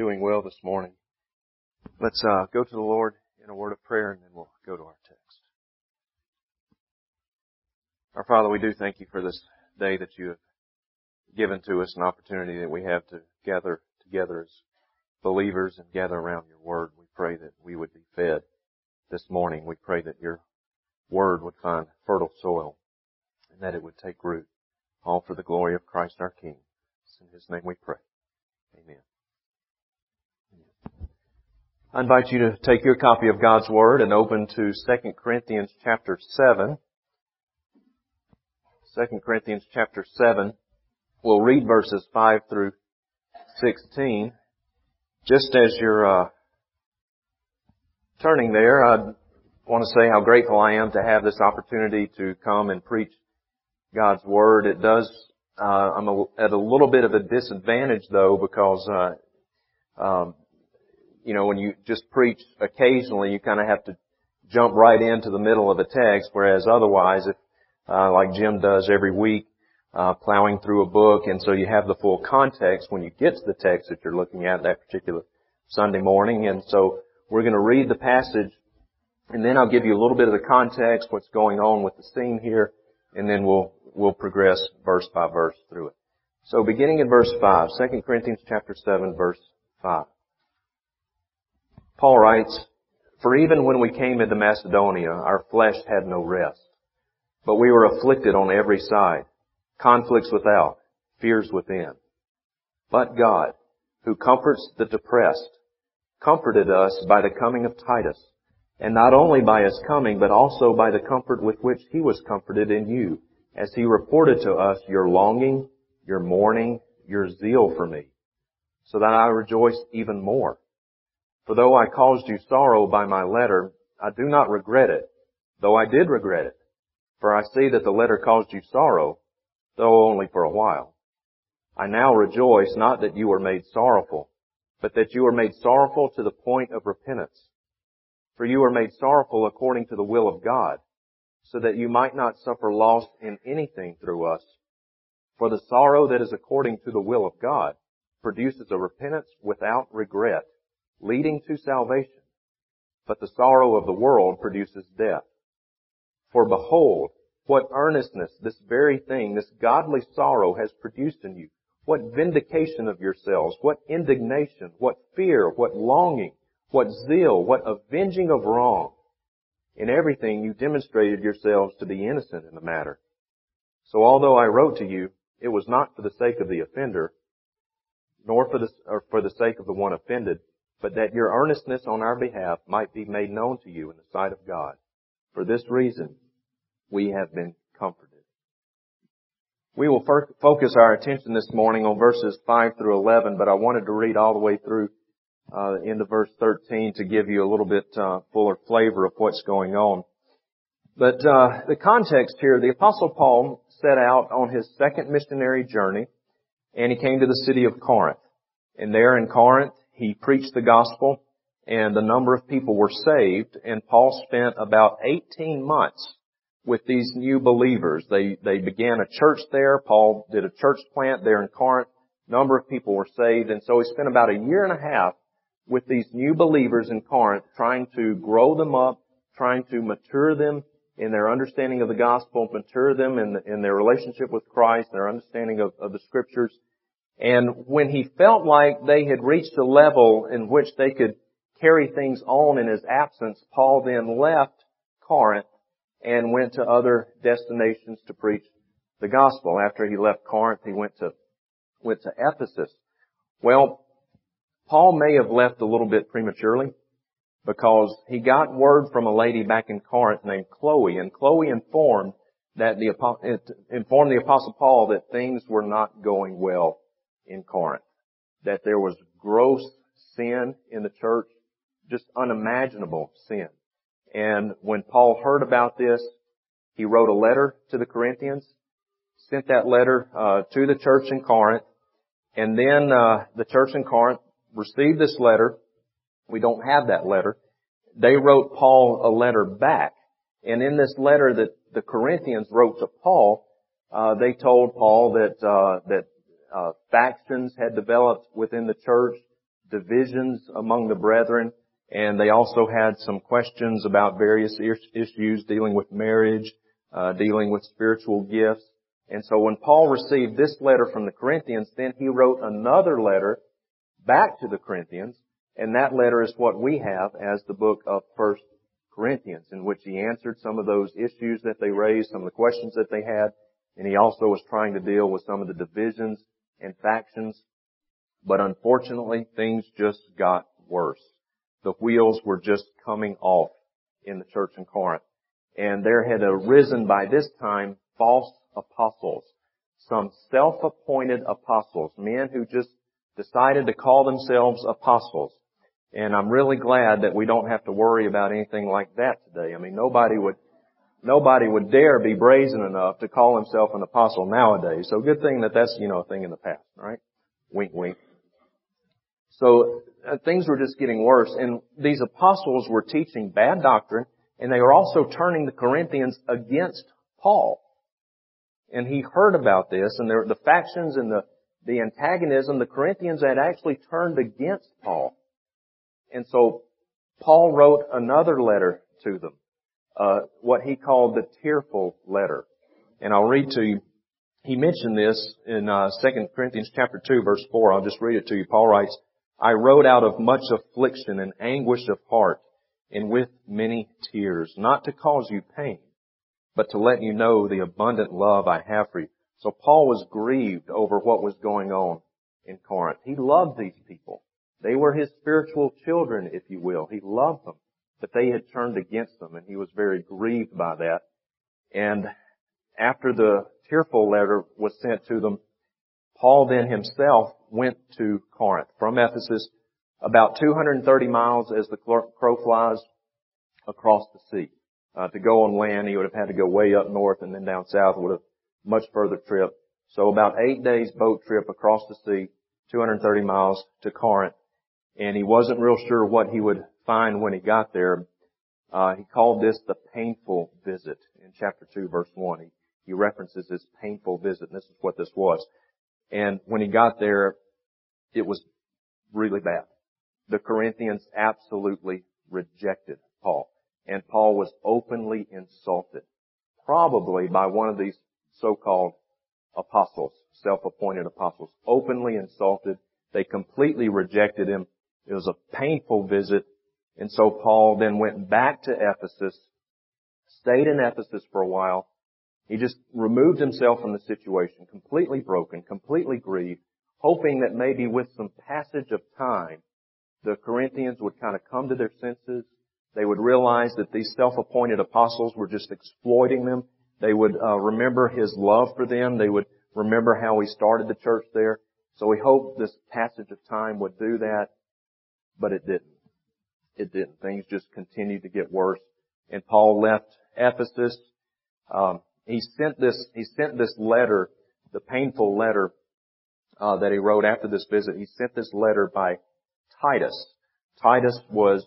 doing well this morning. Let's uh, go to the Lord in a word of prayer and then we'll go to our text. Our Father, we do thank you for this day that you have given to us, an opportunity that we have to gather together as believers and gather around your word. We pray that we would be fed this morning. We pray that your word would find fertile soil and that it would take root, all for the glory of Christ our King. It's in his name we pray. Amen. I invite you to take your copy of God's Word and open to 2 Corinthians chapter 7. 2 Corinthians chapter 7. We'll read verses 5 through 16. Just as you're uh, turning there, I want to say how grateful I am to have this opportunity to come and preach God's Word. It does, uh, I'm a, at a little bit of a disadvantage though because, uh, um, you know, when you just preach occasionally, you kind of have to jump right into the middle of a text, whereas otherwise, if, uh, like Jim does every week, uh, plowing through a book, and so you have the full context when you get to the text that you're looking at that particular Sunday morning. And so we're going to read the passage, and then I'll give you a little bit of the context, what's going on with the scene here, and then we'll we'll progress verse by verse through it. So beginning in verse 5, 2 Corinthians chapter 7, verse 5. Paul writes, For even when we came into Macedonia, our flesh had no rest, but we were afflicted on every side conflicts without, fears within. But God, who comforts the depressed, comforted us by the coming of Titus, and not only by his coming, but also by the comfort with which he was comforted in you, as he reported to us your longing, your mourning, your zeal for me, so that I rejoice even more. For though I caused you sorrow by my letter, I do not regret it, though I did regret it. For I see that the letter caused you sorrow, though only for a while. I now rejoice not that you were made sorrowful, but that you were made sorrowful to the point of repentance. For you were made sorrowful according to the will of God, so that you might not suffer loss in anything through us. For the sorrow that is according to the will of God produces a repentance without regret, leading to salvation. But the sorrow of the world produces death. For behold, what earnestness this very thing, this godly sorrow has produced in you. What vindication of yourselves, what indignation, what fear, what longing, what zeal, what avenging of wrong. In everything you demonstrated yourselves to be innocent in the matter. So although I wrote to you, it was not for the sake of the offender, nor for the, or for the sake of the one offended, but that your earnestness on our behalf might be made known to you in the sight of God. For this reason, we have been comforted. We will focus our attention this morning on verses 5 through 11, but I wanted to read all the way through uh, into verse 13 to give you a little bit uh, fuller flavor of what's going on. But uh, the context here, the Apostle Paul set out on his second missionary journey, and he came to the city of Corinth. And there in Corinth, he preached the gospel, and a number of people were saved, and Paul spent about 18 months with these new believers. They, they began a church there. Paul did a church plant there in Corinth. A number of people were saved. And so he spent about a year and a half with these new believers in Corinth trying to grow them up, trying to mature them in their understanding of the gospel, mature them in, the, in their relationship with Christ, their understanding of, of the scriptures. And when he felt like they had reached a level in which they could carry things on in his absence, Paul then left Corinth and went to other destinations to preach the gospel. After he left Corinth, he went to, went to Ephesus. Well, Paul may have left a little bit prematurely because he got word from a lady back in Corinth named Chloe, and Chloe informed that the informed the apostle Paul that things were not going well in Corinth. That there was gross sin in the church, just unimaginable sin. And when Paul heard about this, he wrote a letter to the Corinthians, sent that letter uh, to the church in Corinth, and then uh, the church in Corinth received this letter. We don't have that letter. They wrote Paul a letter back, and in this letter that the Corinthians wrote to Paul, uh, they told Paul that uh, that uh, factions had developed within the church, divisions among the brethren, and they also had some questions about various issues dealing with marriage, uh, dealing with spiritual gifts. And so when Paul received this letter from the Corinthians, then he wrote another letter back to the Corinthians, and that letter is what we have as the book of First Corinthians, in which he answered some of those issues that they raised, some of the questions that they had, and he also was trying to deal with some of the divisions and factions. But unfortunately, things just got worse. The wheels were just coming off in the church in Corinth. And there had arisen by this time false apostles. Some self-appointed apostles, men who just decided to call themselves apostles. And I'm really glad that we don't have to worry about anything like that today. I mean, nobody would, nobody would dare be brazen enough to call himself an apostle nowadays. So good thing that that's, you know, a thing in the past, right? Wink, wink. So uh, things were just getting worse and these apostles were teaching bad doctrine and they were also turning the Corinthians against Paul. And he heard about this and there, the factions and the, the antagonism, the Corinthians had actually turned against Paul. And so Paul wrote another letter to them, uh, what he called the tearful letter. And I'll read to you. He mentioned this in uh, 2 Corinthians chapter 2 verse 4. I'll just read it to you. Paul writes, I wrote out of much affliction and anguish of heart and with many tears, not to cause you pain, but to let you know the abundant love I have for you. So Paul was grieved over what was going on in Corinth. He loved these people. They were his spiritual children, if you will. He loved them, but they had turned against them and he was very grieved by that. And after the tearful letter was sent to them, Paul then himself went to Corinth from Ephesus about 230 miles as the crow flies across the sea. Uh, to go on land, he would have had to go way up north and then down south would have much further trip. So about eight days boat trip across the sea, 230 miles to Corinth and he wasn't real sure what he would find when he got there. Uh, he called this the painful visit in chapter 2 verse 1. He, he references this painful visit and this is what this was. And when he got there, it was really bad. The Corinthians absolutely rejected Paul. And Paul was openly insulted. Probably by one of these so-called apostles, self-appointed apostles. Openly insulted. They completely rejected him it was a painful visit. And so Paul then went back to Ephesus, stayed in Ephesus for a while. He just removed himself from the situation, completely broken, completely grieved, hoping that maybe with some passage of time, the Corinthians would kind of come to their senses. They would realize that these self-appointed apostles were just exploiting them. They would uh, remember his love for them. They would remember how he started the church there. So he hoped this passage of time would do that but it didn't. It didn't. Things just continued to get worse. And Paul left Ephesus. Um, he sent this. He sent this letter, the painful letter uh, that he wrote after this visit. He sent this letter by Titus. Titus was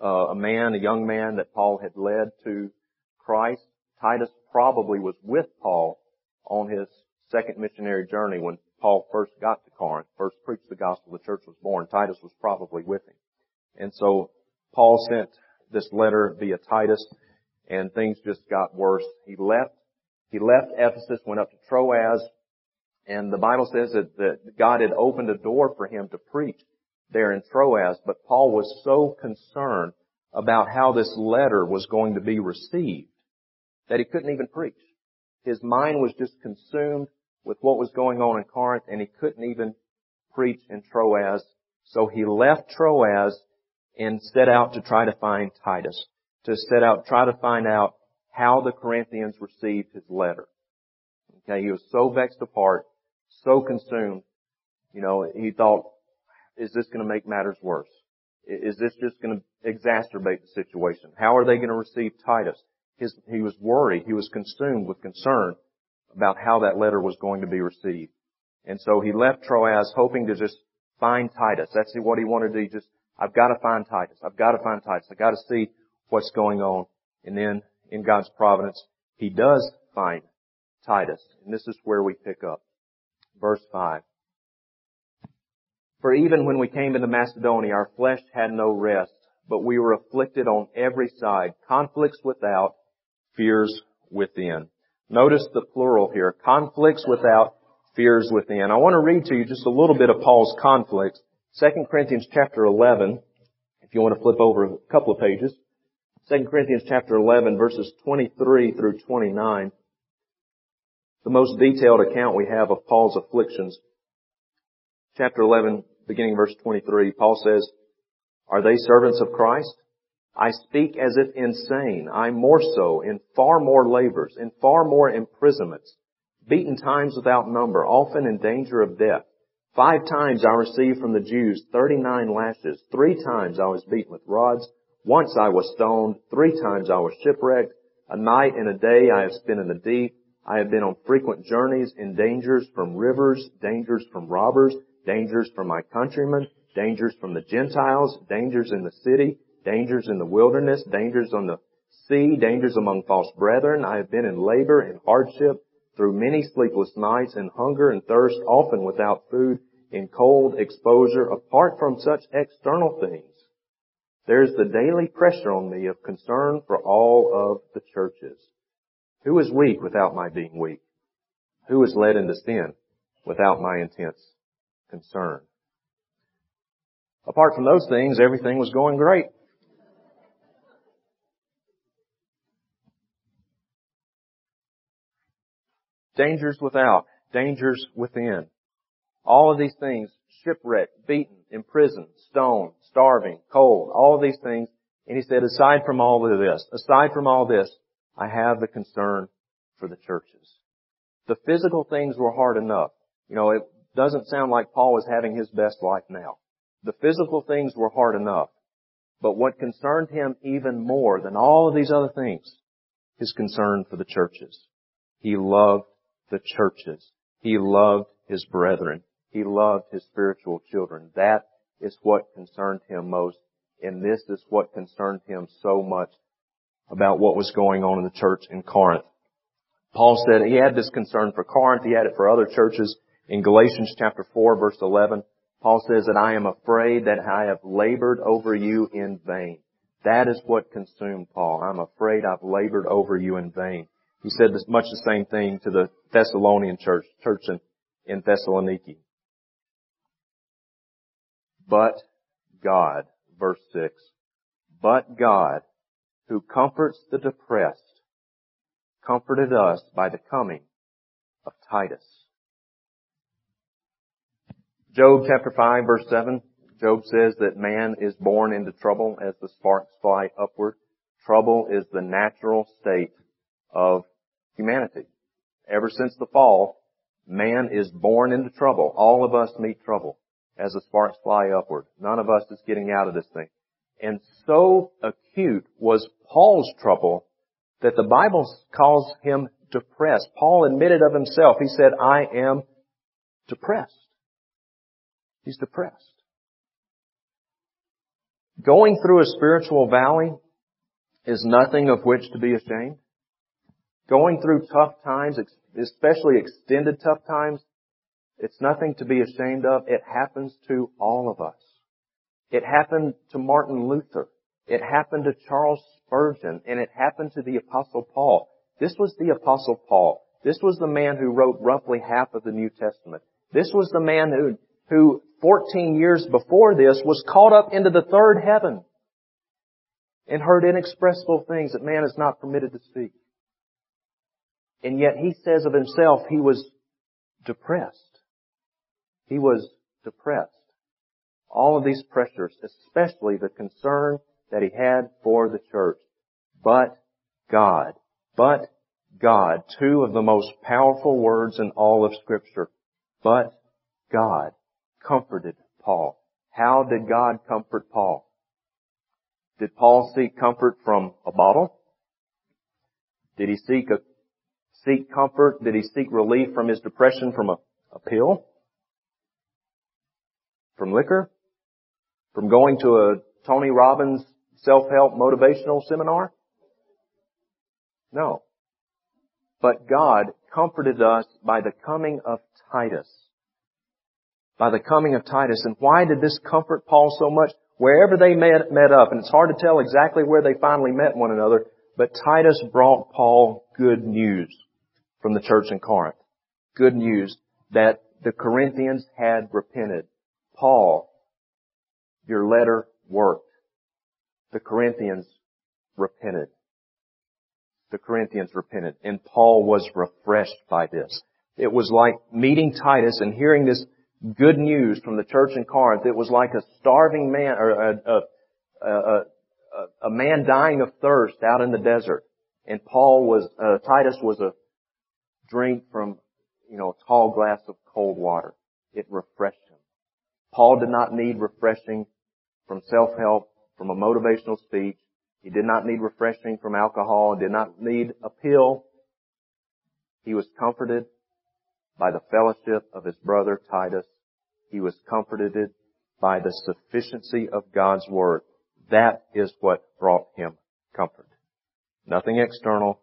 uh, a man, a young man that Paul had led to Christ. Titus probably was with Paul on his second missionary journey when Paul first got to Corinth, first preached the gospel, the church was born. Titus was probably with him. And so Paul sent this letter via Titus and things just got worse. He left, he left Ephesus, went up to Troas, and the Bible says that, that God had opened a door for him to preach there in Troas, but Paul was so concerned about how this letter was going to be received that he couldn't even preach. His mind was just consumed with what was going on in Corinth and he couldn't even preach in Troas. So he left Troas and set out to try to find Titus, to set out, try to find out how the Corinthians received his letter. Okay, he was so vexed apart, so consumed You know, he thought, is this going to make matters worse? Is this just going to exacerbate the situation? How are they going to receive Titus? His, he was worried. He was consumed with concern about how that letter was going to be received. And so he left Troas hoping to just find Titus. That's what he wanted to do. Just, I've got to find Titus. I've got to find Titus. I've got to see what's going on. And then in God's providence, he does find Titus. And this is where we pick up. Verse 5. For even when we came into Macedonia, our flesh had no rest, but we were afflicted on every side, conflicts without, fears within. Notice the plural here, conflicts without, fears within. I want to read to you just a little bit of Paul's conflicts. 2 Corinthians chapter 11, if you want to flip over a couple of pages. 2 Corinthians chapter 11 verses 23 through 29. The most detailed account we have of Paul's afflictions. Chapter 11, beginning verse 23, Paul says, Are they servants of Christ? I speak as if insane. I more so, in far more labors, in far more imprisonments, beaten times without number, often in danger of death. Five times I received from the Jews 39 lashes. Three times I was beaten with rods. Once I was stoned. Three times I was shipwrecked. A night and a day I have spent in the deep. I have been on frequent journeys in dangers from rivers, dangers from robbers, dangers from my countrymen, dangers from the Gentiles, dangers in the city, dangers in the wilderness, dangers on the sea, dangers among false brethren. I have been in labor and hardship through many sleepless nights and hunger and thirst, often without food, in cold exposure, apart from such external things. There's the daily pressure on me of concern for all of the churches. Who is weak without my being weak? Who is led into sin without my intense concern? Apart from those things, everything was going great. Dangers without, dangers within. All of these things, shipwrecked, beaten, imprisoned, stoned, starving, cold, all of these things. And he said, aside from all of this, aside from all this, I have the concern for the churches. The physical things were hard enough. You know, it doesn't sound like Paul was having his best life now. The physical things were hard enough. But what concerned him even more than all of these other things, his concern for the churches. He loved the churches. He loved his brethren. He loved his spiritual children. That is what concerned him most. And this is what concerned him so much about what was going on in the church in Corinth. Paul said he had this concern for Corinth. He had it for other churches. In Galatians chapter 4 verse 11, Paul says that I am afraid that I have labored over you in vain. That is what consumed Paul. I'm afraid I've labored over you in vain. He said much the same thing to the Thessalonian church, church in, in Thessaloniki. But God, verse 6, but God, who comforts the depressed, comforted us by the coming of Titus. Job chapter 5 verse 7, Job says that man is born into trouble as the sparks fly upward. Trouble is the natural state of humanity. Ever since the fall, man is born into trouble. All of us meet trouble as the sparks fly upward. None of us is getting out of this thing. And so acute was Paul's trouble that the Bible calls him depressed. Paul admitted of himself. He said, I am depressed. He's depressed. Going through a spiritual valley is nothing of which to be ashamed. Going through tough times, especially extended tough times, it's nothing to be ashamed of. It happens to all of us. It happened to Martin Luther. It happened to Charles Spurgeon. And it happened to the Apostle Paul. This was the Apostle Paul. This was the man who wrote roughly half of the New Testament. This was the man who, who 14 years before this was caught up into the third heaven and heard inexpressible things that man is not permitted to speak. And yet he says of himself he was depressed. He was depressed. All of these pressures, especially the concern that he had for the church. But God. But God. Two of the most powerful words in all of scripture. But God. comforted Paul. How did God comfort Paul? Did Paul seek comfort from a bottle? Did he seek a, seek comfort? Did he seek relief from his depression from a, a pill? From liquor? From going to a Tony Robbins self-help motivational seminar? No. But God comforted us by the coming of Titus. By the coming of Titus. And why did this comfort Paul so much? Wherever they met, met up, and it's hard to tell exactly where they finally met one another, but Titus brought Paul good news from the church in Corinth. Good news that the Corinthians had repented. Paul, your letter worked. The Corinthians repented. The Corinthians repented. And Paul was refreshed by this. It was like meeting Titus and hearing this good news from the church in Corinth. It was like a starving man, or a, a, a, a man dying of thirst out in the desert. And Paul was, uh, Titus was a drink from, you know, a tall glass of cold water. It refreshed him. Paul did not need refreshing from self-help, from a motivational speech. He did not need refreshing from alcohol, did not need a pill. He was comforted by the fellowship of his brother Titus. He was comforted by the sufficiency of God's Word. That is what brought him comfort. Nothing external,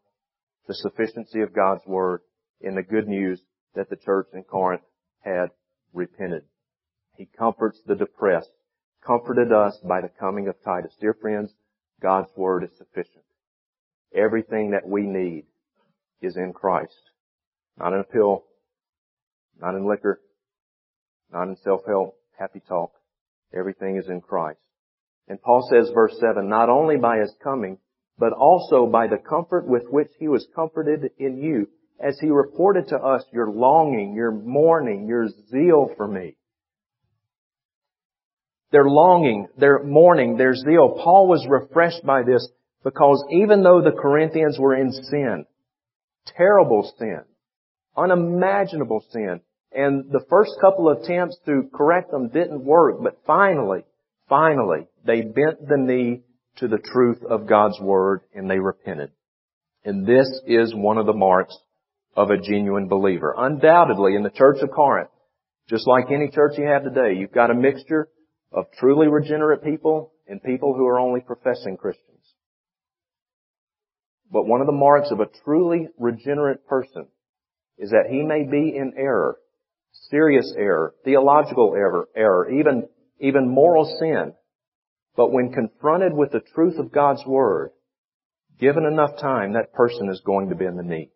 the sufficiency of God's Word in the good news that the church in Corinth had repented. He comforts the depressed, comforted us by the coming of Titus. Dear friends, God's Word is sufficient. Everything that we need is in Christ. Not in a pill, not in liquor, not in self-help, happy talk. Everything is in Christ. And Paul says, verse 7, not only by his coming, but also by the comfort with which he was comforted in you, as he reported to us your longing, your mourning, your zeal for me. Their longing, their mourning, their zeal. Paul was refreshed by this because even though the Corinthians were in sin, terrible sin, unimaginable sin, and the first couple of attempts to correct them didn't work, but finally, finally, they bent the knee to the truth of God's Word and they repented. And this is one of the marks of a genuine believer. Undoubtedly, in the church of Corinth, just like any church you have today, you've got a mixture of truly regenerate people and people who are only professing Christians. But one of the marks of a truly regenerate person is that he may be in error, serious error, theological error, error, even, even moral sin. But when confronted with the truth of God's Word, given enough time, that person is going to bend the knee.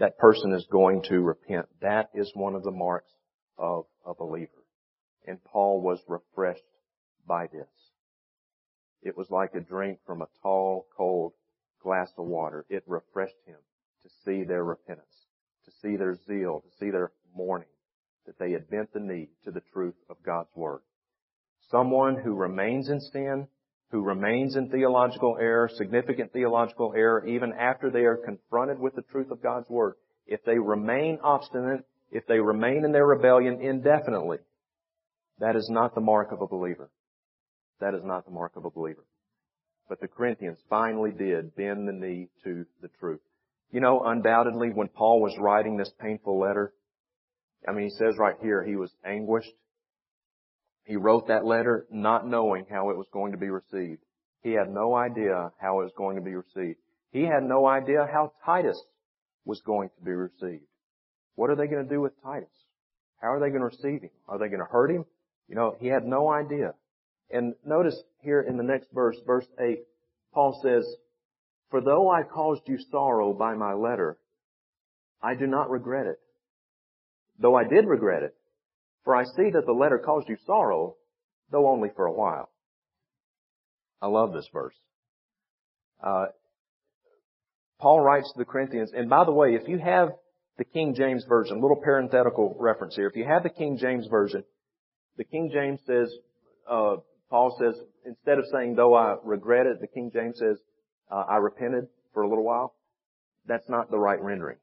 That person is going to repent. That is one of the marks of a believer. And Paul was refreshed by this. It was like a drink from a tall, cold glass of water. It refreshed him to see their repentance, to see their zeal, to see their mourning, that they had bent the knee to the truth of God's Word. Someone who remains in sin, who remains in theological error, significant theological error, even after they are confronted with the truth of God's Word, if they remain obstinate, if they remain in their rebellion indefinitely, that is not the mark of a believer. That is not the mark of a believer. But the Corinthians finally did bend the knee to the truth. You know, undoubtedly, when Paul was writing this painful letter, I mean, he says right here, he was anguished. He wrote that letter not knowing how it was going to be received. He had no idea how it was going to be received. He had no idea how Titus was going to be received. What are they going to do with Titus? How are they going to receive him? Are they going to hurt him? You know, he had no idea. And notice here in the next verse, verse 8, Paul says, For though I caused you sorrow by my letter, I do not regret it. Though I did regret it, for I see that the letter caused you sorrow, though only for a while. I love this verse. Uh, Paul writes to the Corinthians, and by the way, if you have the King James Version, little parenthetical reference here, if you have the King James Version, the King James says, uh, Paul says, instead of saying, though I regret it, the King James says, uh, I repented for a little while. That's not the right rendering.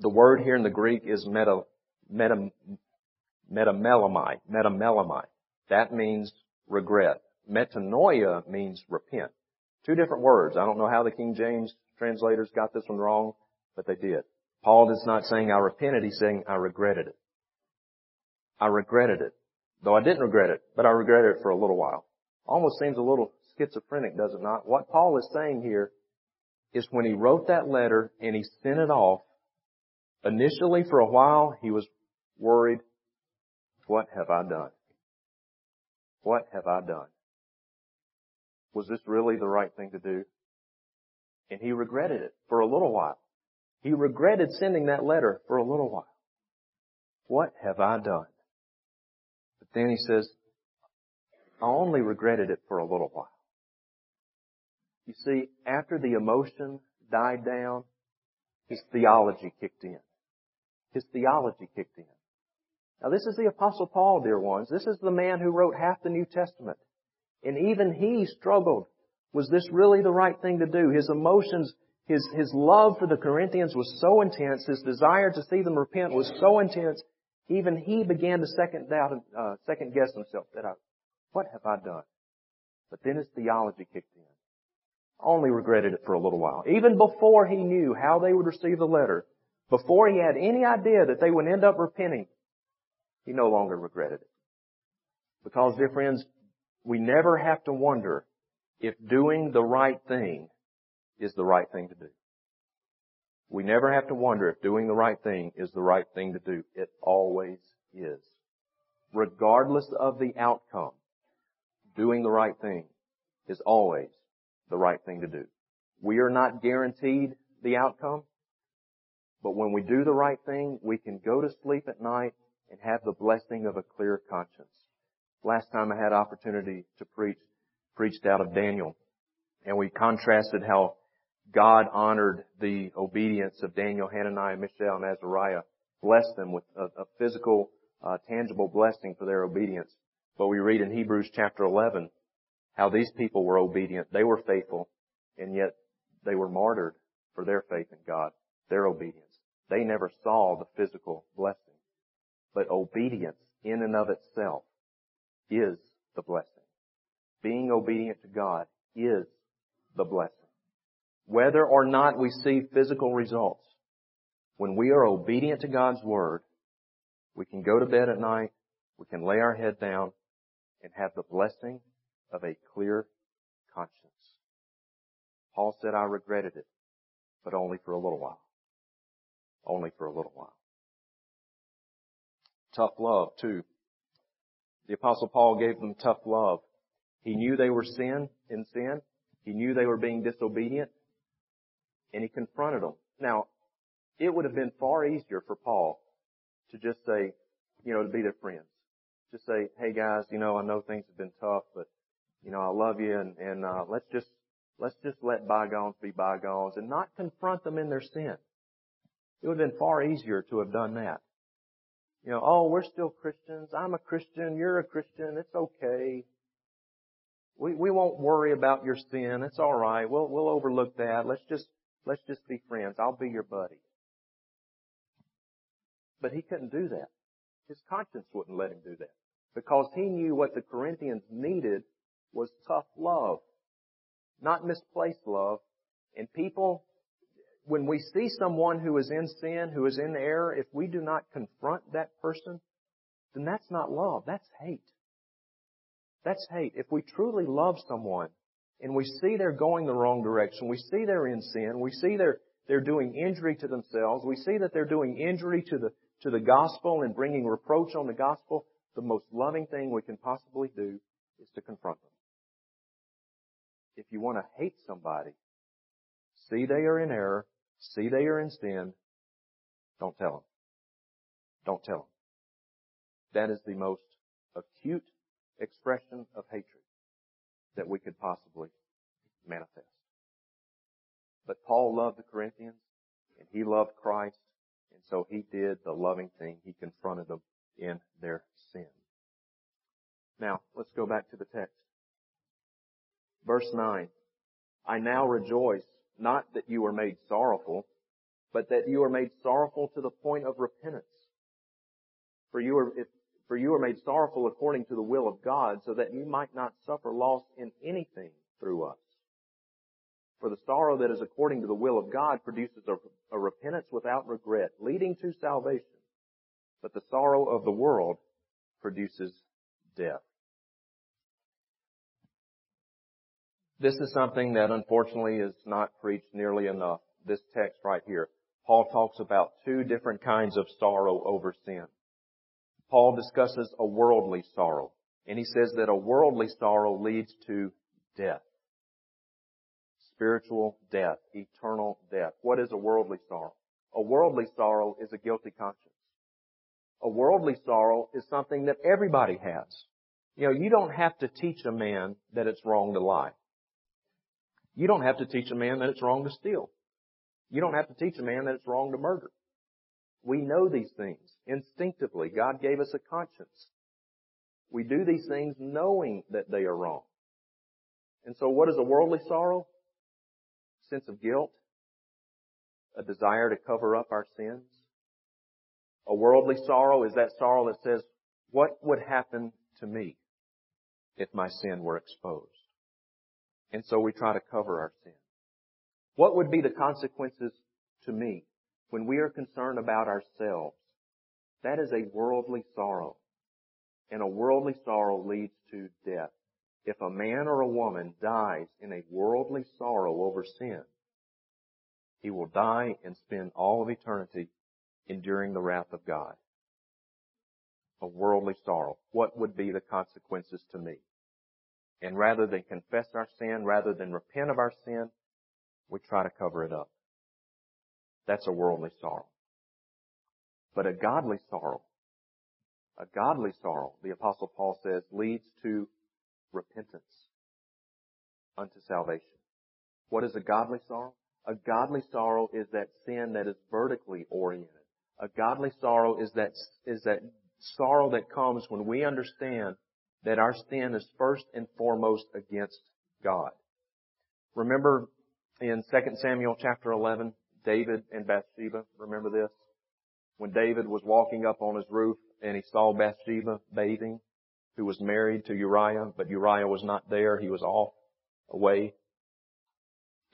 The word here in the Greek is meta, meta, Metamelomai. Metamelomai. That means regret. Metanoia means repent. Two different words. I don't know how the King James translators got this one wrong, but they did. Paul is not saying I repented, he's saying I regretted it. I regretted it. Though I didn't regret it, but I regretted it for a little while. Almost seems a little schizophrenic, does it not? What Paul is saying here is when he wrote that letter and he sent it off, initially for a while he was worried, what have I done? What have I done? Was this really the right thing to do? And he regretted it for a little while. He regretted sending that letter for a little while. What have I done? But then he says, I only regretted it for a little while. You see, after the emotion died down, his theology kicked in. His theology kicked in. Now this is the apostle Paul, dear ones. This is the man who wrote half the New Testament. And even he struggled. Was this really the right thing to do? His emotions, his, his love for the Corinthians was so intense, his desire to see them repent was so intense, even he began to second doubt, uh, second guess himself that I, what have I done? But then his theology kicked in. Only regretted it for a little while. Even before he knew how they would receive the letter, before he had any idea that they would end up repenting, he no longer regretted it. Because, dear friends, we never have to wonder if doing the right thing is the right thing to do. We never have to wonder if doing the right thing is the right thing to do. It always is. Regardless of the outcome, doing the right thing is always the right thing to do. We are not guaranteed the outcome, but when we do the right thing, we can go to sleep at night and have the blessing of a clear conscience. Last time I had opportunity to preach, preached out of Daniel, and we contrasted how God honored the obedience of Daniel, Hananiah, Mishael, and Azariah, blessed them with a, a physical, uh, tangible blessing for their obedience. But we read in Hebrews chapter 11 how these people were obedient. They were faithful, and yet they were martyred for their faith in God, their obedience. They never saw the physical blessing. But obedience in and of itself is the blessing. Being obedient to God is the blessing. Whether or not we see physical results, when we are obedient to God's Word, we can go to bed at night, we can lay our head down, and have the blessing of a clear conscience. Paul said, I regretted it, but only for a little while. Only for a little while. Tough love, too. The apostle Paul gave them tough love. He knew they were sin, in sin. He knew they were being disobedient. And he confronted them. Now, it would have been far easier for Paul to just say, you know, to be their friends. Just say, hey guys, you know, I know things have been tough, but you know, I love you and, and, uh, let's just, let's just let bygones be bygones and not confront them in their sin. It would have been far easier to have done that. You know, oh, we're still Christians. I'm a Christian. You're a Christian. It's okay. We, we won't worry about your sin. It's alright. We'll, we'll overlook that. Let's just, let's just be friends. I'll be your buddy. But he couldn't do that. His conscience wouldn't let him do that. Because he knew what the Corinthians needed was tough love, not misplaced love. And people, when we see someone who is in sin, who is in error, if we do not confront that person, then that's not love. That's hate. That's hate. If we truly love someone and we see they're going the wrong direction, we see they're in sin, we see they're, they're doing injury to themselves, we see that they're doing injury to the, to the gospel and bringing reproach on the gospel, the most loving thing we can possibly do is to confront them if you want to hate somebody, see they are in error, see they are in sin, don't tell them. Don't tell them. That is the most acute expression of hatred that we could possibly manifest. But Paul loved the Corinthians and he loved Christ and so he did the loving thing. He confronted them in their sin. Now, let's go back to the text. Verse 9. I now rejoice, not that you were made sorrowful, but that you are made sorrowful to the point of repentance. For you are, if, For you are made sorrowful according to the will of God, so that you might not suffer loss in anything through us. For the sorrow that is according to the will of God produces a, a repentance without regret, leading to salvation. But the sorrow of the world produces death. This is something that unfortunately is not preached nearly enough. This text right here. Paul talks about two different kinds of sorrow over sin. Paul discusses a worldly sorrow, and he says that a worldly sorrow leads to death. Spiritual death, eternal death. What is a worldly sorrow? A worldly sorrow is a guilty conscience. A worldly sorrow is something that everybody has. You know, you don't have to teach a man that it's wrong to lie. You don't have to teach a man that it's wrong to steal. You don't have to teach a man that it's wrong to murder. We know these things instinctively. God gave us a conscience. We do these things knowing that they are wrong. And so what is a worldly sorrow? Sense of guilt? A desire to cover up our sins? A worldly sorrow is that sorrow that says, what would happen to me if my sin were exposed? And so we try to cover our sin. What would be the consequences to me when we are concerned about ourselves? That is a worldly sorrow. And a worldly sorrow leads to death. If a man or a woman dies in a worldly sorrow over sin, he will die and spend all of eternity enduring the wrath of God. A worldly sorrow. What would be the consequences to me? And rather than confess our sin, rather than repent of our sin, we try to cover it up. That's a worldly sorrow. But a godly sorrow, a godly sorrow, the apostle Paul says, leads to repentance unto salvation. What is a godly sorrow? A godly sorrow is that sin that is vertically oriented. A godly sorrow is that, is that sorrow that comes when we understand that our sin is first and foremost against God. Remember in 2 Samuel chapter 11, David and Bathsheba, remember this? When David was walking up on his roof and he saw Bathsheba bathing, who was married to Uriah, but Uriah was not there, he was off, away.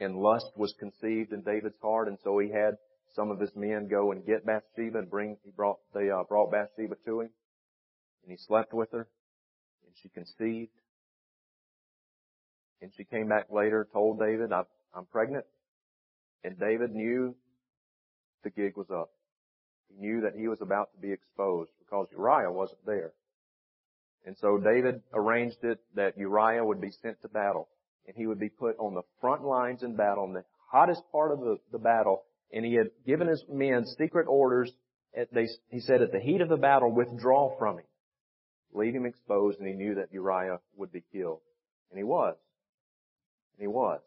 And lust was conceived in David's heart, and so he had some of his men go and get Bathsheba and bring, he brought, they uh, brought Bathsheba to him, and he slept with her, and she conceived. And she came back later, told David, I'm pregnant. And David knew the gig was up. He knew that he was about to be exposed because Uriah wasn't there. And so David arranged it that Uriah would be sent to battle and he would be put on the front lines in battle, in the hottest part of the, the battle, and he had given his men secret orders. At, they, he said, at the heat of the battle, withdraw from him leave him exposed, and he knew that Uriah would be killed. And he was. And he was.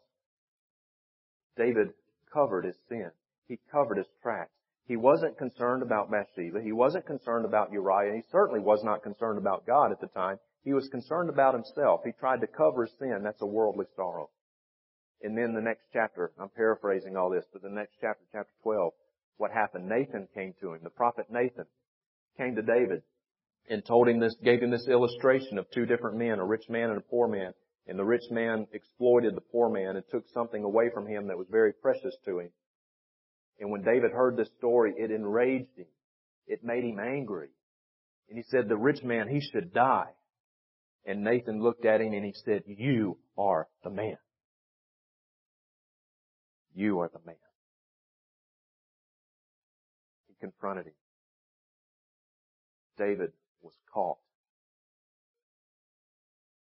David covered his sin. He covered his tracks. He wasn't concerned about Bathsheba. He wasn't concerned about Uriah. He certainly was not concerned about God at the time. He was concerned about himself. He tried to cover his sin. That's a worldly sorrow. And then the next chapter, I'm paraphrasing all this, but the next chapter, chapter 12, what happened? Nathan came to him. The prophet Nathan came to David and told him this, gave him this illustration of two different men, a rich man and a poor man. And the rich man exploited the poor man and took something away from him that was very precious to him. And when David heard this story, it enraged him. It made him angry. And he said, the rich man, he should die. And Nathan looked at him and he said, you are the man. You are the man. He confronted him. David was caught.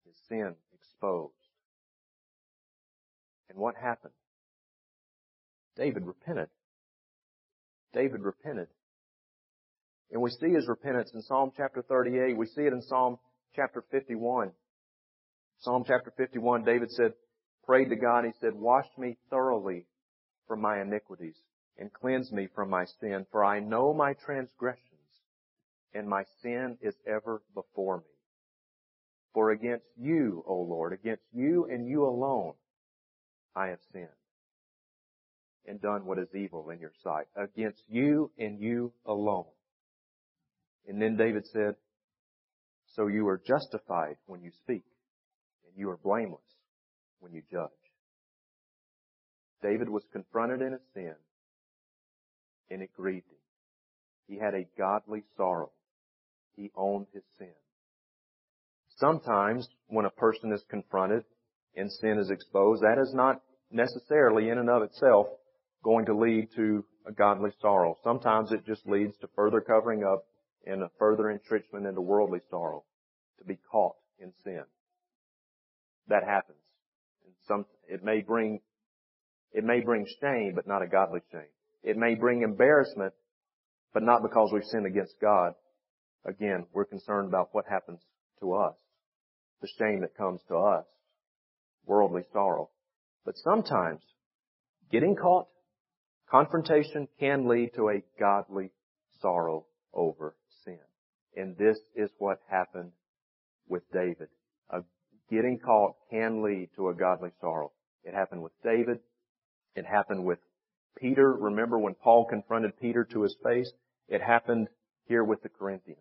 His sin exposed. And what happened? David repented. David repented. And we see his repentance in Psalm chapter 38. We see it in Psalm chapter 51. Psalm chapter 51, David said, prayed to God, he said, wash me thoroughly from my iniquities and cleanse me from my sin, for I know my transgression and my sin is ever before me. For against you, O Lord, against you and you alone, I have sinned and done what is evil in your sight. Against you and you alone. And then David said, So you are justified when you speak, and you are blameless when you judge. David was confronted in a sin, and it grieved him. He had a godly sorrow. He owned his sin. Sometimes when a person is confronted and sin is exposed, that is not necessarily in and of itself going to lead to a godly sorrow. Sometimes it just leads to further covering up and a further entrenchment into worldly sorrow to be caught in sin. That happens. And some, it may bring, it may bring shame, but not a godly shame. It may bring embarrassment, but not because we've sinned against God. Again, we're concerned about what happens to us. The shame that comes to us. Worldly sorrow. But sometimes, getting caught, confrontation can lead to a godly sorrow over sin. And this is what happened with David. Getting caught can lead to a godly sorrow. It happened with David. It happened with Peter. Remember when Paul confronted Peter to his face? It happened here with the Corinthians.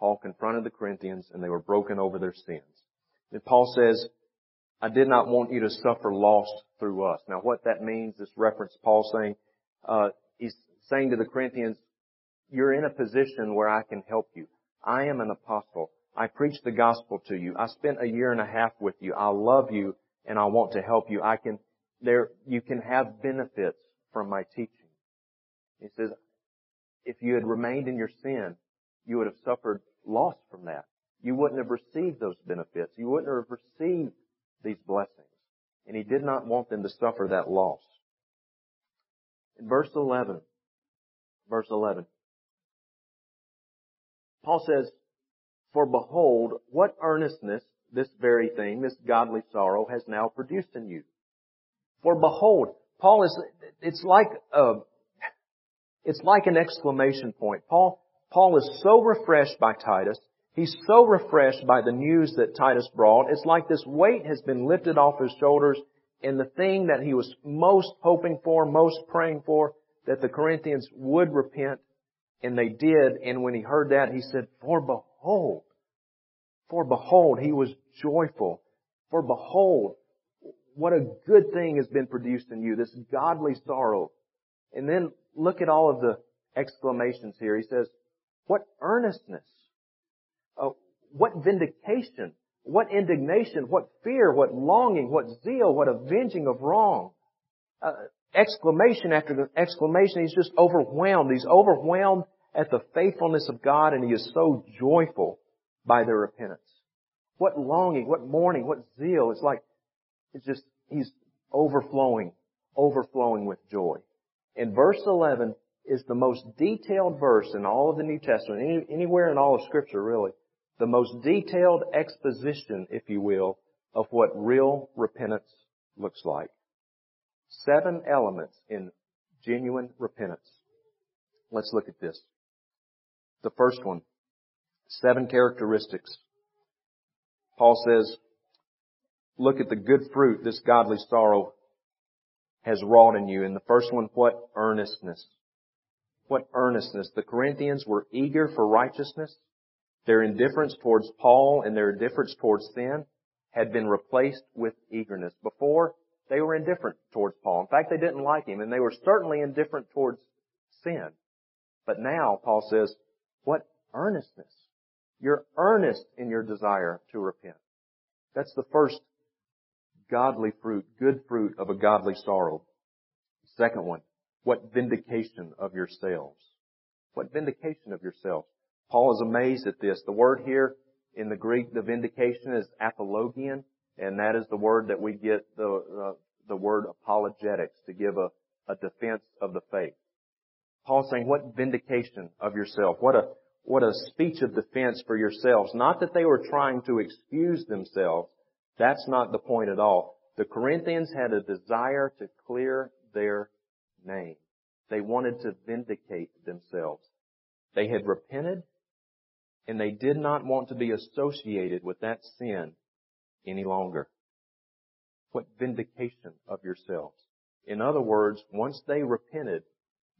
Paul confronted the Corinthians and they were broken over their sins. And Paul says, I did not want you to suffer loss through us. Now what that means, this reference Paul saying, uh, he's saying to the Corinthians, you're in a position where I can help you. I am an apostle. I preach the gospel to you. I spent a year and a half with you. I love you and I want to help you. I can, there, you can have benefits from my teaching. He says, if you had remained in your sin, you would have suffered loss from that. You wouldn't have received those benefits. You wouldn't have received these blessings. And he did not want them to suffer that loss. In verse 11, verse 11, Paul says, For behold, what earnestness this very thing, this godly sorrow, has now produced in you. For behold, Paul is, it's like a, it's like an exclamation point. Paul, Paul is so refreshed by Titus. He's so refreshed by the news that Titus brought. It's like this weight has been lifted off his shoulders and the thing that he was most hoping for, most praying for, that the Corinthians would repent and they did. And when he heard that, he said, for behold, for behold, he was joyful. For behold, what a good thing has been produced in you, this godly sorrow. And then look at all of the exclamations here. He says, what earnestness, uh, what vindication, what indignation, what fear, what longing, what zeal, what avenging of wrong. Uh, exclamation after exclamation. He's just overwhelmed. He's overwhelmed at the faithfulness of God and he is so joyful by their repentance. What longing, what mourning, what zeal. It's like, it's just, he's overflowing, overflowing with joy. In verse 11 is the most detailed verse in all of the New Testament, any, anywhere in all of scripture really. The most detailed exposition, if you will, of what real repentance looks like. Seven elements in genuine repentance. Let's look at this. The first one, seven characteristics. Paul says, look at the good fruit this godly sorrow has wrought in you. And the first one, what earnestness. What earnestness. The Corinthians were eager for righteousness. Their indifference towards Paul and their indifference towards sin had been replaced with eagerness. Before, they were indifferent towards Paul. In fact, they didn't like him, and they were certainly indifferent towards sin. But now, Paul says, what earnestness. You're earnest in your desire to repent. That's the first godly fruit, good fruit of a godly sorrow. Second one, what vindication of yourselves. What vindication of yourselves. Paul is amazed at this. The word here in the Greek, the vindication is apologian, and that is the word that we get the, uh, the word apologetics to give a, a defense of the faith. Paul's saying, what vindication of yourself? What a, what a speech of defense for yourselves. Not that they were trying to excuse themselves. That's not the point at all. The Corinthians had a desire to clear their name. They wanted to vindicate themselves. They had repented and they did not want to be associated with that sin any longer. What vindication of yourselves. In other words, once they repented,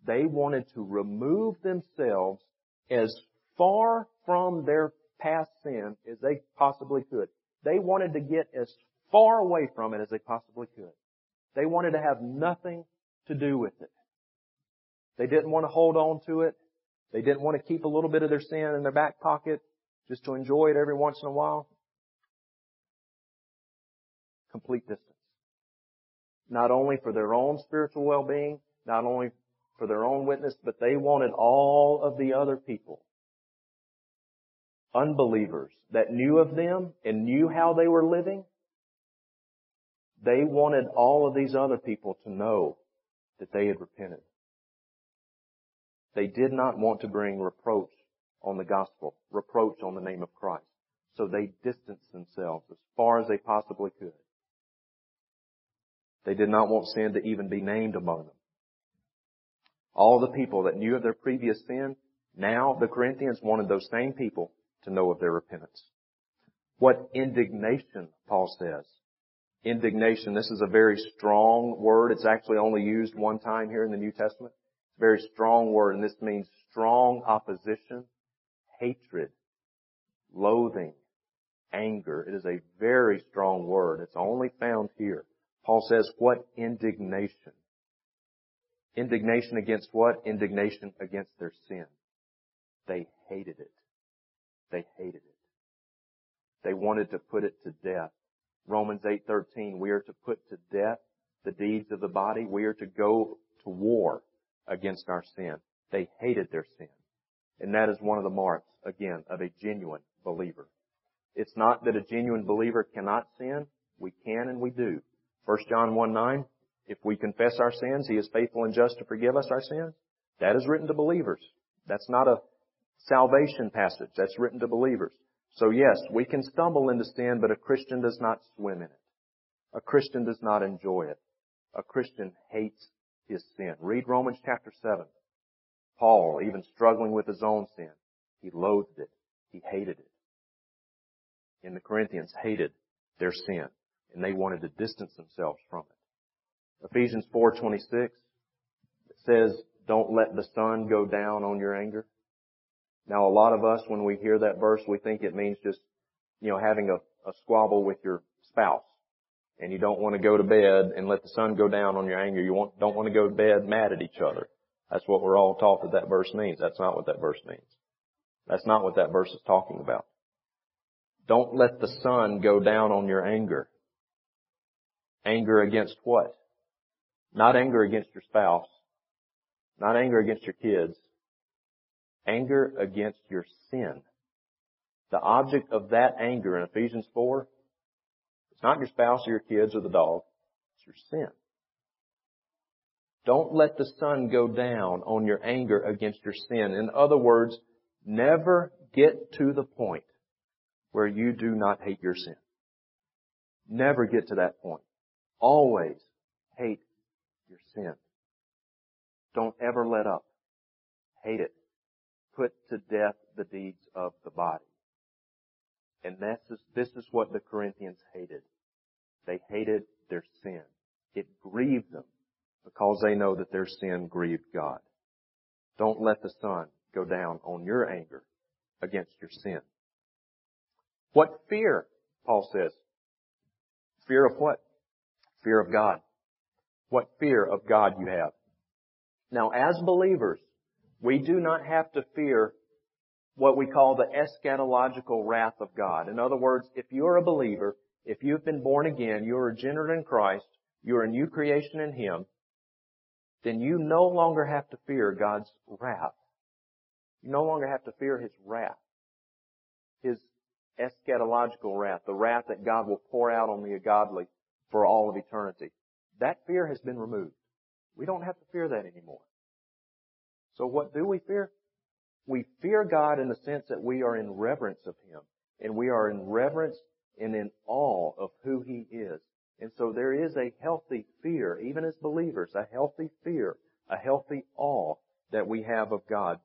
they wanted to remove themselves as far from their past sin as they possibly could. They wanted to get as far away from it as they possibly could. They wanted to have nothing to do with it. They didn't want to hold on to it. They didn't want to keep a little bit of their sin in their back pocket just to enjoy it every once in a while. Complete distance. Not only for their own spiritual well-being, not only for their own witness, but they wanted all of the other people, unbelievers that knew of them and knew how they were living, they wanted all of these other people to know that they had repented. They did not want to bring reproach on the gospel, reproach on the name of Christ. So they distanced themselves as far as they possibly could. They did not want sin to even be named among them. All the people that knew of their previous sin, now the Corinthians wanted those same people to know of their repentance. What indignation, Paul says. Indignation, this is a very strong word. It's actually only used one time here in the New Testament. It's a very strong word, and this means strong opposition, hatred, loathing, anger. It is a very strong word. It's only found here. Paul says, what indignation? Indignation against what? Indignation against their sin. They hated it. They hated it. They wanted to put it to death. Romans 8:13, we are to put to death the deeds of the body. We are to go to war against our sin. They hated their sin. And that is one of the marks, again, of a genuine believer. It's not that a genuine believer cannot sin. We can and we do. 1 John 1 9, if we confess our sins, He is faithful and just to forgive us our sins. That is written to believers. That's not a salvation passage. That's written to believers. So yes, we can stumble into sin, but a Christian does not swim in it. A Christian does not enjoy it. A Christian hates his sin. Read Romans chapter 7. Paul, even struggling with his own sin, he loathed it. He hated it. And the Corinthians hated their sin, and they wanted to distance themselves from it. Ephesians 4:26 says, "Don't let the sun go down on your anger." Now, a lot of us, when we hear that verse, we think it means just, you know, having a, a squabble with your spouse. And you don't want to go to bed and let the sun go down on your anger. You want, don't want to go to bed mad at each other. That's what we're all taught that that verse means. That's not what that verse means. That's not what that verse is talking about. Don't let the sun go down on your anger. Anger against what? Not anger against your spouse. Not anger against your kids. Anger against your sin. The object of that anger in Ephesians 4, it's not your spouse or your kids or the dog. It's your sin. Don't let the sun go down on your anger against your sin. In other words, never get to the point where you do not hate your sin. Never get to that point. Always hate your sin. Don't ever let up. Hate it. Put to death the deeds of the body. And this is, this is what the Corinthians hated. They hated their sin. It grieved them because they know that their sin grieved God. Don't let the sun go down on your anger against your sin. What fear, Paul says? Fear of what? Fear of God. What fear of God you have. Now, as believers, we do not have to fear what we call the eschatological wrath of God. In other words, if you're a believer, if you've been born again, you're regenerate in Christ, you're a new creation in Him, then you no longer have to fear God's wrath. You no longer have to fear His wrath. His eschatological wrath, the wrath that God will pour out on the ungodly for all of eternity. That fear has been removed. We don't have to fear that anymore. So what do we fear? We fear God in the sense that we are in reverence of Him. And we are in reverence and in awe of who He is. And so there is a healthy fear, even as believers, a healthy fear, a healthy awe that we have of God.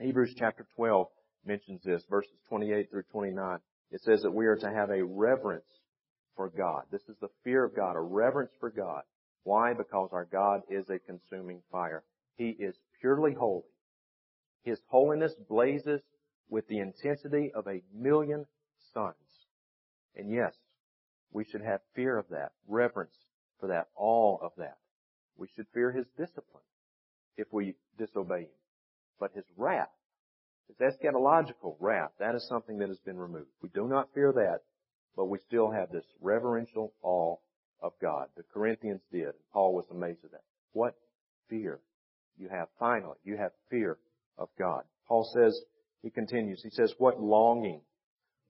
Hebrews chapter 12 mentions this, verses 28 through 29. It says that we are to have a reverence for God. This is the fear of God, a reverence for God. Why? Because our God is a consuming fire. He is purely holy. His holiness blazes with the intensity of a million suns. And yes, we should have fear of that, reverence for that, all of that. We should fear His discipline if we disobey Him. But His wrath, His eschatological wrath, that is something that has been removed. We do not fear that, but we still have this reverential awe of God. The Corinthians did. And Paul was amazed at that. What fear you have finally. You have fear of God. Paul says, he continues, he says, what longing?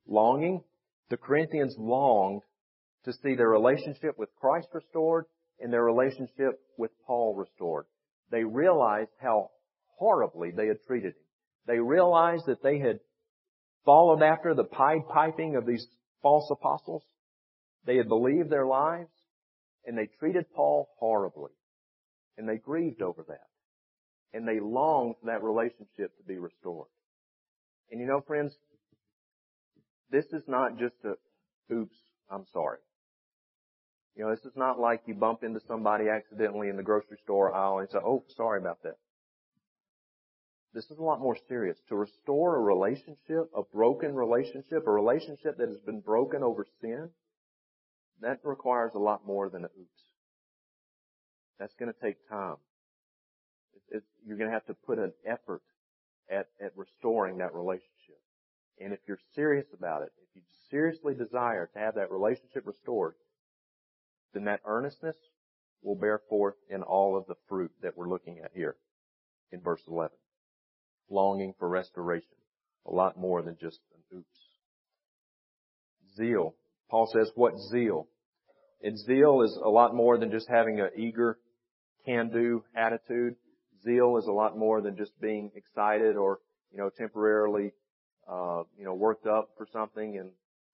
Longing? The Corinthians longed to see their relationship with Christ restored and their relationship with Paul restored. They realized how horribly they had treated him. They realized that they had followed after the pied piping of these false apostles. They had believed their lives and they treated Paul horribly. And they grieved over that. And they long for that relationship to be restored. And you know, friends, this is not just a, oops, I'm sorry. You know, this is not like you bump into somebody accidentally in the grocery store aisle and say, oh, sorry about that. This is a lot more serious. To restore a relationship, a broken relationship, a relationship that has been broken over sin, that requires a lot more than a oops. That's going to take time. It, you're going to have to put an effort at, at restoring that relationship. And if you're serious about it, if you seriously desire to have that relationship restored, then that earnestness will bear forth in all of the fruit that we're looking at here in verse 11. Longing for restoration. A lot more than just an oops. Zeal. Paul says, what zeal? And zeal is a lot more than just having an eager, can-do attitude. Zeal is a lot more than just being excited or, you know, temporarily, uh, you know, worked up for something. And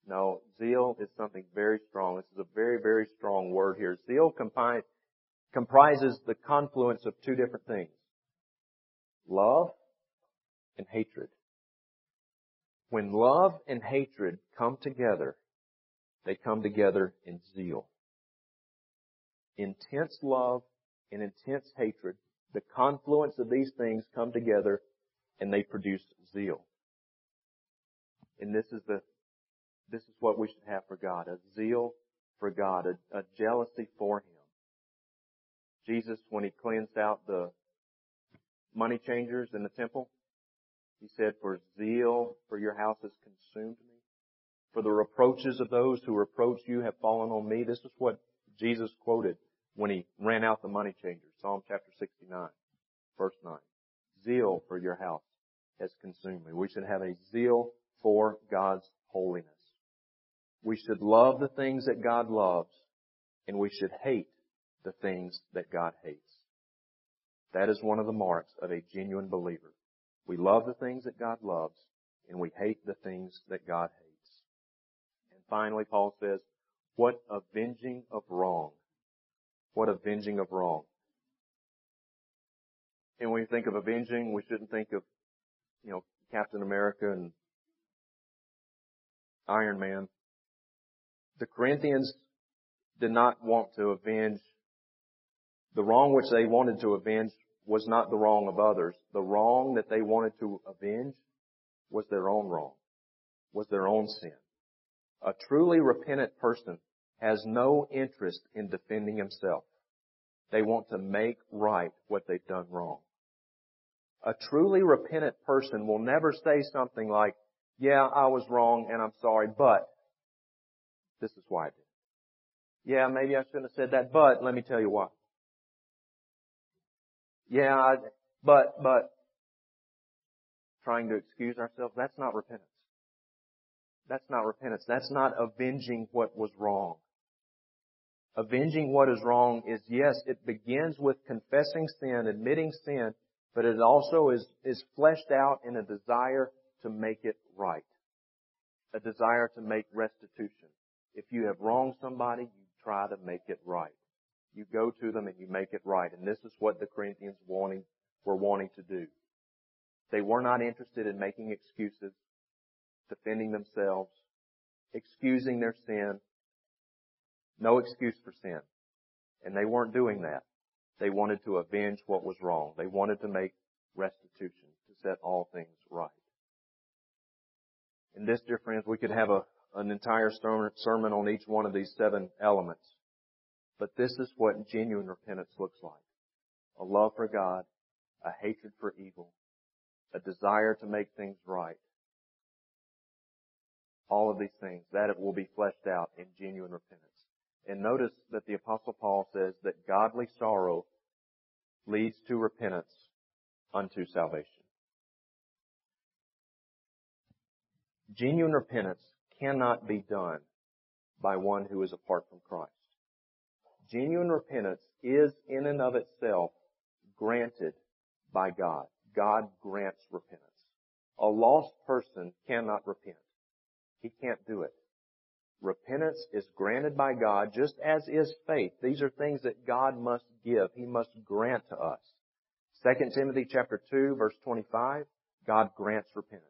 no, zeal is something very strong. This is a very, very strong word here. Zeal compi- comprises the confluence of two different things. Love and hatred. When love and hatred come together, they come together in zeal intense love and intense hatred, the confluence of these things come together and they produce zeal. And this is the, this is what we should have for God, a zeal for God, a, a jealousy for Him. Jesus, when He cleansed out the money changers in the temple, He said, for zeal for your house has consumed me. For the reproaches of those who reproach you have fallen on me. This is what Jesus quoted when he ran out the money changers. Psalm chapter 69, verse 9. Zeal for your house has consumed me. We should have a zeal for God's holiness. We should love the things that God loves and we should hate the things that God hates. That is one of the marks of a genuine believer. We love the things that God loves and we hate the things that God hates. And finally, Paul says, what avenging of wrong what avenging of wrong. And when we think of avenging, we shouldn't think of, you know, Captain America and Iron Man. The Corinthians did not want to avenge the wrong which they wanted to avenge was not the wrong of others. The wrong that they wanted to avenge was their own wrong, was their own sin. A truly repentant person has no interest in defending himself. They want to make right what they've done wrong. A truly repentant person will never say something like, yeah, I was wrong and I'm sorry, but this is why I did. Yeah, maybe I shouldn't have said that, but let me tell you why. Yeah, I, but, but, trying to excuse ourselves, that's not repentance. That's not repentance. That's not avenging what was wrong. Avenging what is wrong is, yes, it begins with confessing sin, admitting sin, but it also is, is fleshed out in a desire to make it right. A desire to make restitution. If you have wronged somebody, you try to make it right. You go to them and you make it right. And this is what the Corinthians wanting, were wanting to do. They were not interested in making excuses, defending themselves, excusing their sin, no excuse for sin. And they weren't doing that. They wanted to avenge what was wrong. They wanted to make restitution, to set all things right. In this, dear friends, we could have a, an entire sermon on each one of these seven elements. But this is what genuine repentance looks like. A love for God, a hatred for evil, a desire to make things right. All of these things, that it will be fleshed out in genuine repentance. And notice that the apostle Paul says that godly sorrow leads to repentance unto salvation. Genuine repentance cannot be done by one who is apart from Christ. Genuine repentance is in and of itself granted by God. God grants repentance. A lost person cannot repent. He can't do it. Repentance is granted by God just as is faith. These are things that God must give. He must grant to us. 2 Timothy chapter 2 verse 25, God grants repentance.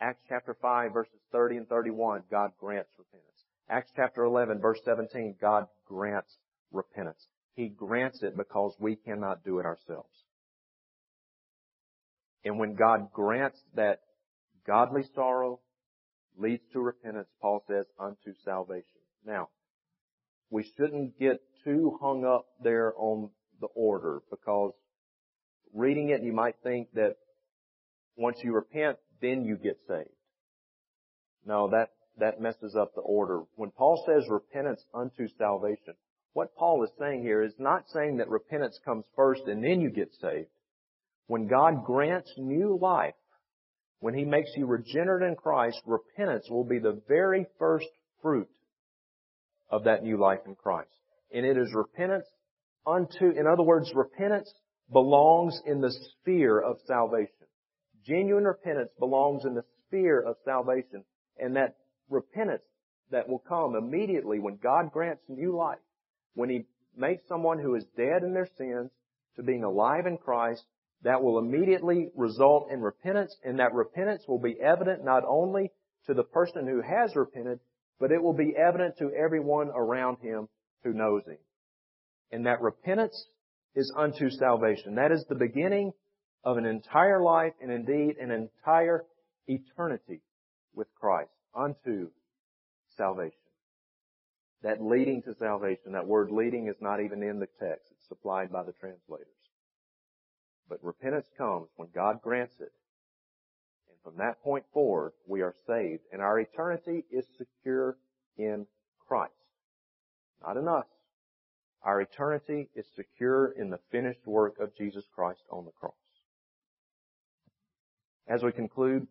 Acts chapter 5 verses 30 and 31, God grants repentance. Acts chapter 11 verse 17, God grants repentance. He grants it because we cannot do it ourselves. And when God grants that godly sorrow leads to repentance, Paul says, unto salvation. Now, we shouldn't get too hung up there on the order because reading it, you might think that once you repent, then you get saved. No, that, that messes up the order. When Paul says repentance unto salvation, what Paul is saying here is not saying that repentance comes first and then you get saved. When God grants new life, when He makes you regenerate in Christ, repentance will be the very first fruit of that new life in Christ. And it is repentance unto, in other words, repentance belongs in the sphere of salvation. Genuine repentance belongs in the sphere of salvation. And that repentance that will come immediately when God grants new life, when He makes someone who is dead in their sins to being alive in Christ, that will immediately result in repentance, and that repentance will be evident not only to the person who has repented, but it will be evident to everyone around him who knows him. And that repentance is unto salvation. That is the beginning of an entire life and indeed an entire eternity with Christ unto salvation. That leading to salvation, that word leading is not even in the text. It's supplied by the translators. But repentance comes when God grants it. And from that point forward, we are saved. And our eternity is secure in Christ. Not in us. Our eternity is secure in the finished work of Jesus Christ on the cross. As we conclude,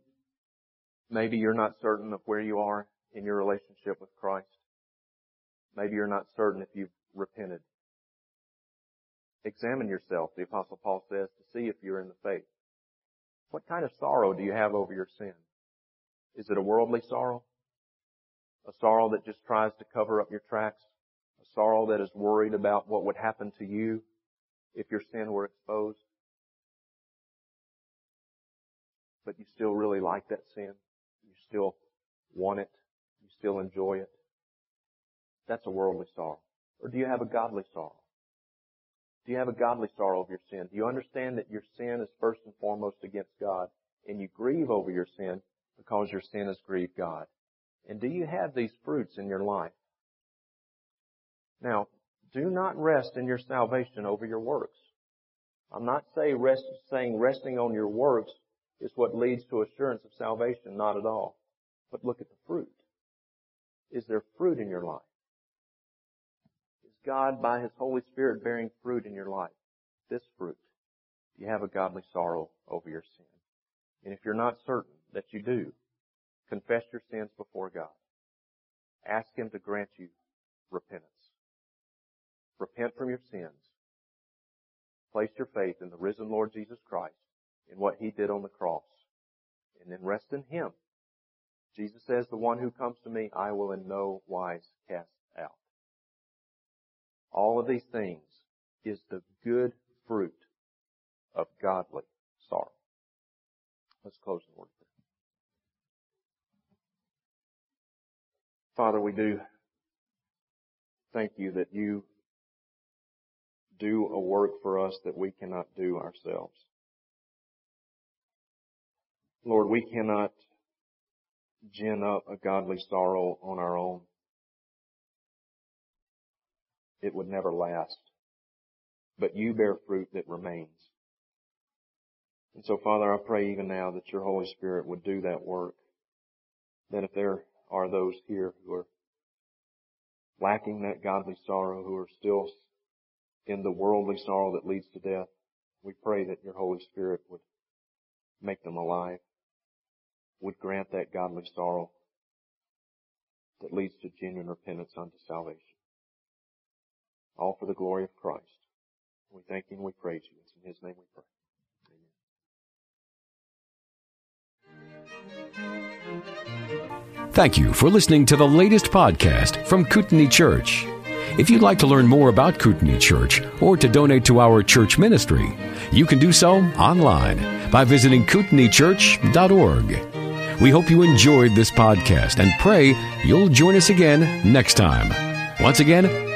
maybe you're not certain of where you are in your relationship with Christ. Maybe you're not certain if you've repented. Examine yourself, the apostle Paul says, to see if you're in the faith. What kind of sorrow do you have over your sin? Is it a worldly sorrow? A sorrow that just tries to cover up your tracks? A sorrow that is worried about what would happen to you if your sin were exposed? But you still really like that sin? You still want it? You still enjoy it? That's a worldly sorrow. Or do you have a godly sorrow? Do you have a godly sorrow of your sin? Do you understand that your sin is first and foremost against God and you grieve over your sin because your sin has grieved God? And do you have these fruits in your life? Now, do not rest in your salvation over your works. I'm not say rest, saying resting on your works is what leads to assurance of salvation, not at all. But look at the fruit. Is there fruit in your life? God by His Holy Spirit bearing fruit in your life? This fruit. You have a godly sorrow over your sin. And if you're not certain that you do, confess your sins before God. Ask Him to grant you repentance. Repent from your sins. Place your faith in the risen Lord Jesus Christ, in what He did on the cross, and then rest in Him. Jesus says, the one who comes to me, I will in no wise cast out. All of these things is the good fruit of godly sorrow. Let's close the word. Father, we do thank you that you do a work for us that we cannot do ourselves. Lord, we cannot gin up a godly sorrow on our own, it would never last. But you bear fruit that remains. And so Father, I pray even now that your Holy Spirit would do that work. That if there are those here who are lacking that godly sorrow, who are still in the worldly sorrow that leads to death, we pray that your Holy Spirit would make them alive, would grant that godly sorrow that leads to genuine repentance unto salvation. All for the glory of Christ. We thank you and we praise you. It's in His name we pray. Thank you for listening to the latest podcast from Kootenai Church. If you'd like to learn more about Kootenai Church or to donate to our church ministry, you can do so online by visiting kootenaichurch.org. We hope you enjoyed this podcast and pray you'll join us again next time. Once again,